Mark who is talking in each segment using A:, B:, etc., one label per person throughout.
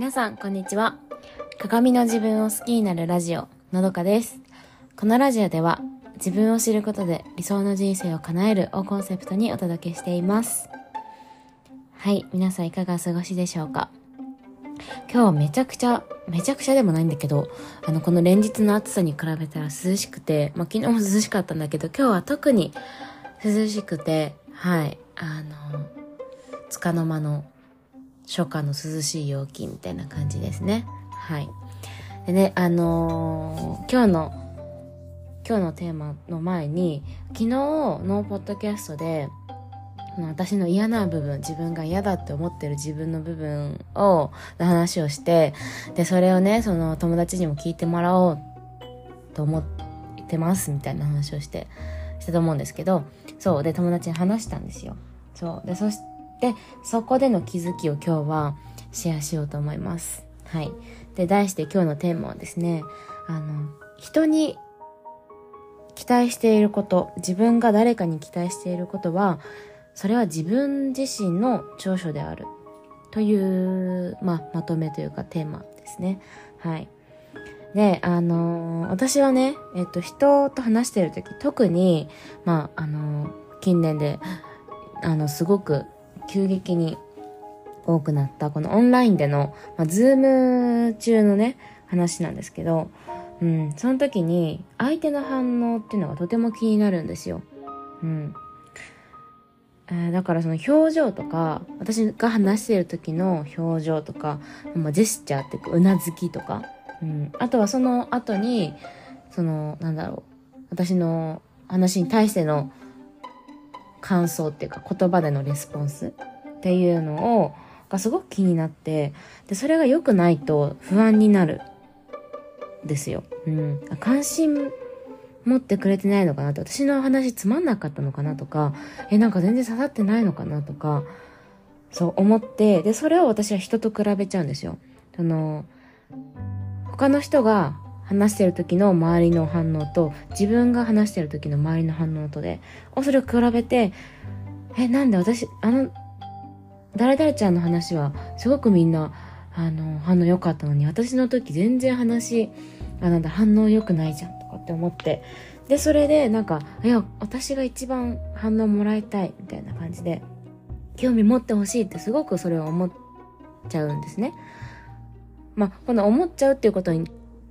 A: 皆さん、こんにちは。鏡の自分を好きになるラジオ、のどかです。このラジオでは、自分を知ることで理想の人生を叶えるをコンセプトにお届けしています。はい、皆さんいかがお過ごしでしょうか？今日はめちゃくちゃ、めちゃくちゃでもないんだけど、あの、この連日の暑さに比べたら涼しくて、まあ、昨日も涼しかったんだけど、今日は特に涼しくて、はい、あの、つかの間の初夏の涼しい陽気みたいな感じですね。はい。でね、あのー今日の、今日のテーマの前に、昨日、ノーポッドキャストで、私の嫌な部分、自分が嫌だって思ってる自分の部分を、の話をして、で、それをね、その友達にも聞いてもらおうと思ってます、みたいな話をして、したと思うんですけど、そう、で、友達に話したんですよ。そう。で、そして、そこでの気づきを今日はシェアしようと思います。はい。で、題して今日のテーマはですね、あの、人に期待していること、自分が誰かに期待していることは、それは自分自身の長所である。という、まあ、まとめというかテーマですね。はい。で、あのー私はね、えっと、人と話してるとき、特に、まあ、あのー近年で、あの、すごく急激に多くなった、このオンラインでの、まあ、ズーム中のね、話なんですけど、うん、その時に、相手の反応っていうのがとても気になるんですよ。うん。えーだからその表情とか、私が話している時の表情とか、まあ、ジェスチャーっていうかうなずきとか、うん。あとはその後に、その、なんだろう、私の話に対しての感想っていうか言葉でのレスポンスっていうのを、がすごく気になって、で、それが良くないと不安になる。ですよ。うん。関心持ってくれてないのかなと、私の話つまんなかったのかなとか、え、なんか全然刺さってないのかなとか、そう思って、で、それを私は人と比べちゃうんですよ。その、他の人が話してる時の周りの反応と、自分が話してる時の周りの反応とで、をそれを比べて、え、なんで私、あの、誰々ちゃんの話は、すごくみんな、あの、反応良かったのに、私の時全然話、あ、なんだ、反応良くないじゃんとかって思って。で、それで、なんか、いや、私が一番反応もらいたい、みたいな感じで、興味持ってほしいってすごくそれを思っちゃうんですね。まあ、この思っちゃうっていうことに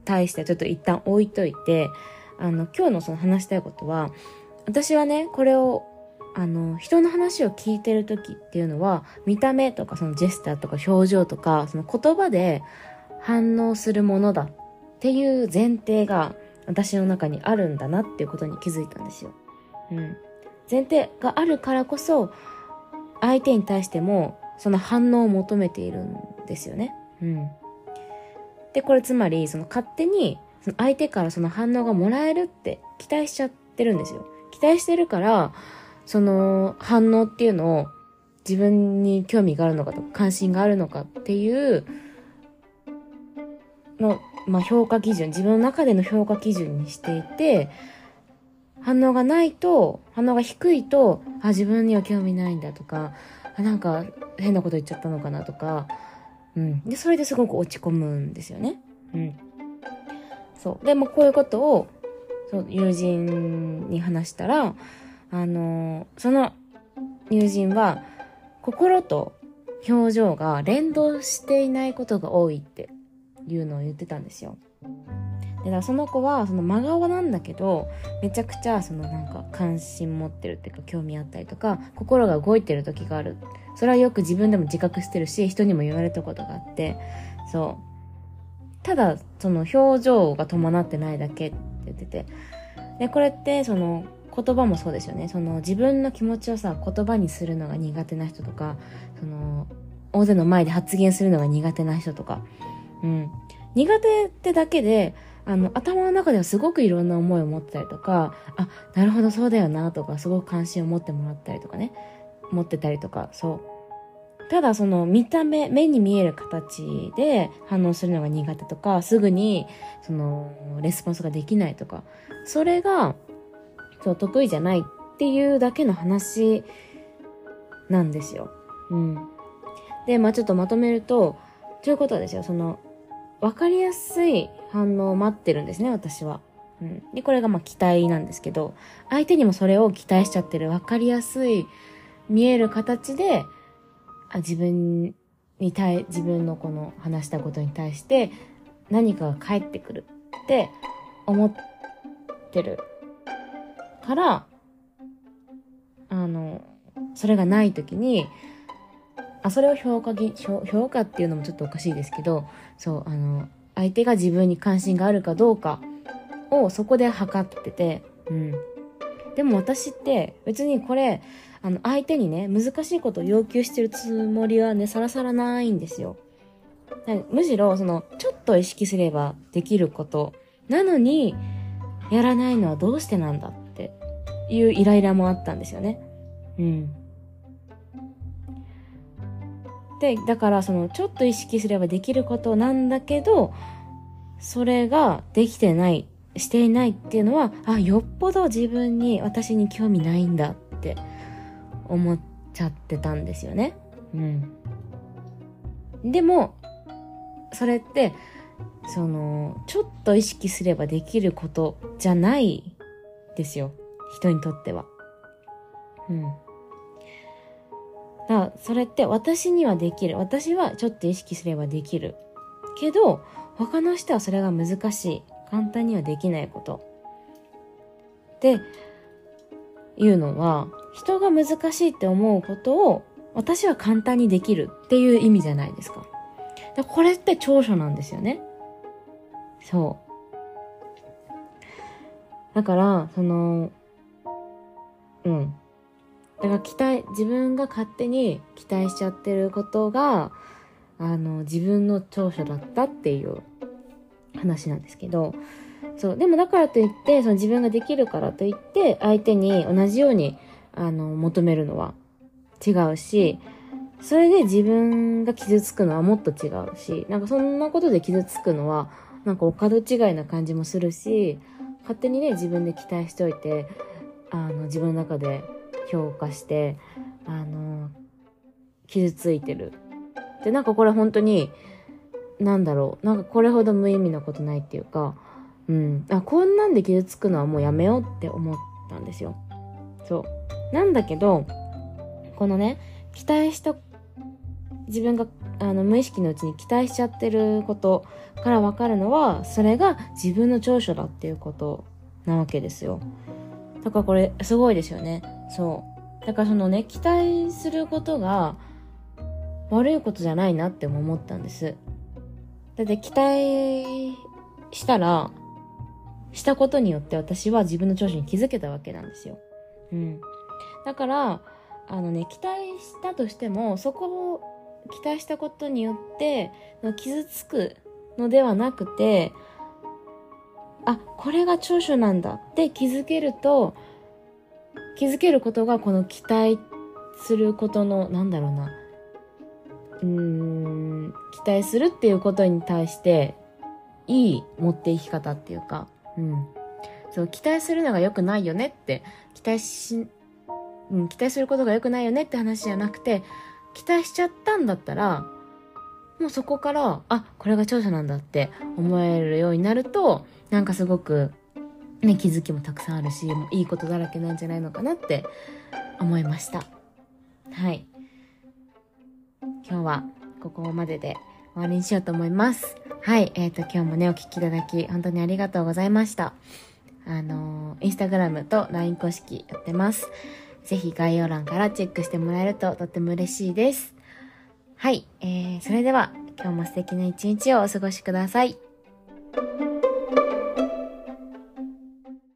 A: 対してはちょっと一旦置いといて、あの、今日のその話したいことは、私はね、これを、あの、人の話を聞いてる時っていうのは、見た目とかそのジェスチャーとか表情とか、その言葉で反応するものだっていう前提が私の中にあるんだなっていうことに気づいたんですよ。うん。前提があるからこそ、相手に対してもその反応を求めているんですよね。うん。で、これつまり、その勝手に、その相手からその反応がもらえるって期待しちゃってるんですよ。期待してるから、その反応っていうのを自分に興味があるのかとか関心があるのかっていうの、まあ、評価基準、自分の中での評価基準にしていて、反応がないと、反応が低いと、あ、自分には興味ないんだとか、あなんか変なこと言っちゃったのかなとか、うん。で、それですごく落ち込むんですよね。うん。そう。でもこういうことを、そう、友人に話したら、あのその友人は、心と表情が連動していないことが多いっていうのを言ってたんですよ。で、だからその子は、その真顔なんだけど、めちゃくちゃ、そのなんか関心持ってるっていうか興味あったりとか、心が動いてる時がある。それはよく自分でも自覚してるし、人にも言われたことがあって、そう。ただ、その表情が伴ってないだけって言ってて。で、これって、その、言葉もそうですよね。その、自分の気持ちをさ、言葉にするのが苦手な人とか、その、大勢の前で発言するのが苦手な人とか、うん。苦手ってだけで、あの、頭の中ではすごくいろんな思いを持ってたりとか、あ、なるほどそうだよなとか、すごく関心を持ってもらったりとかね、持ってたりとか、そう。ただその見た目、目に見える形で反応するのが苦手とか、すぐにそのレスポンスができないとか、それがそう得意じゃないっていうだけの話なんですよ。うん。で、まあちょっとまとめると、ということですよ。その、わかりやすい反応を待ってるんですね、私は。うん。で、これがまあ期待なんですけど、相手にもそれを期待しちゃってる。わかりやすい、見える形で、あ自分に対、自分のこの話したことに対して何かが返ってくるって思ってるから、あの、それがない時に、あ、それを評価、評価っていうのもちょっとおかしいですけど、そう、あの、相手が自分に関心があるかどうかをそこで測ってて、うん。でも私って別にこれ、あの、相手にね、難しいことを要求してるつもりはね、さらさらないんですよ。むしろ、その、ちょっと意識すればできること。なのに、やらないのはどうしてなんだっていうイライラもあったんですよね。うん。で、だからその、ちょっと意識すればできることなんだけど、それができてない、していないっていうのは、あ、よっぽど自分に、私に興味ないんだって思っちゃってたんですよね。うん。でも、それって、その、ちょっと意識すればできることじゃないですよ。人にとっては。うん。だそれって私にはできる。私はちょっと意識すればできる。けど、他の人はそれが難しい。簡単にはできないこと。っていうのは、人が難しいって思うことを私は簡単にできるっていう意味じゃないですか。かこれって長所なんですよね。そう。だから、その、うん。だから期待、自分が勝手に期待しちゃってることが、あの、自分の長所だったっていう話なんですけど、そう。でもだからといって、その自分ができるからといって、相手に同じように、あの、求めるのは違うし、それで自分が傷つくのはもっと違うし、なんかそんなことで傷つくのは、なんかお門違いな感じもするし、勝手にね、自分で期待しておいて、あの、自分の中で評価して、あの、傷ついてる。で、なんかこれ本当に、なんだろう、なんかこれほど無意味なことないっていうか、うん、あ、こんなんで傷つくのはもうやめようって思ったんですよ。そう。なんだけど、このね、期待した、自分があの無意識のうちに期待しちゃってることからわかるのは、それが自分の長所だっていうことなわけですよ。だからこれすごいですよね。そう。だからそのね、期待することが悪いことじゃないなっても思ったんです。だって期待したら、したことによって私は自分の長所に気づけたわけなんですよ。うん。だから、あのね、期待したとしても、そこを期待したことによって、傷つくのではなくて、あ、これが長所なんだって気づけると、気づけることがこの期待することの、なんだろうな、うーん、期待するっていうことに対して、いい持っていき方っていうか、うん。そう、期待するのが良くないよねって、期待し、うん、期待することが良くないよねって話じゃなくて、期待しちゃったんだったら、もうそこから、あ、これが長所なんだって思えるようになると、なんかすごく、ね、気づきもたくさんあるし、もういいことだらけなんじゃないのかなって思いました。はい。今日はここまでで終わりにしようと思います。はい。えっ、ー、と、今日もね、お聴きいただき、本当にありがとうございました。あのー、インスタグラムと LINE 公式やってます。ぜひ概要欄からチェックしてもらえるととっても嬉しいです。はい。えー、それでは今日も素敵な一日をお過ごしください。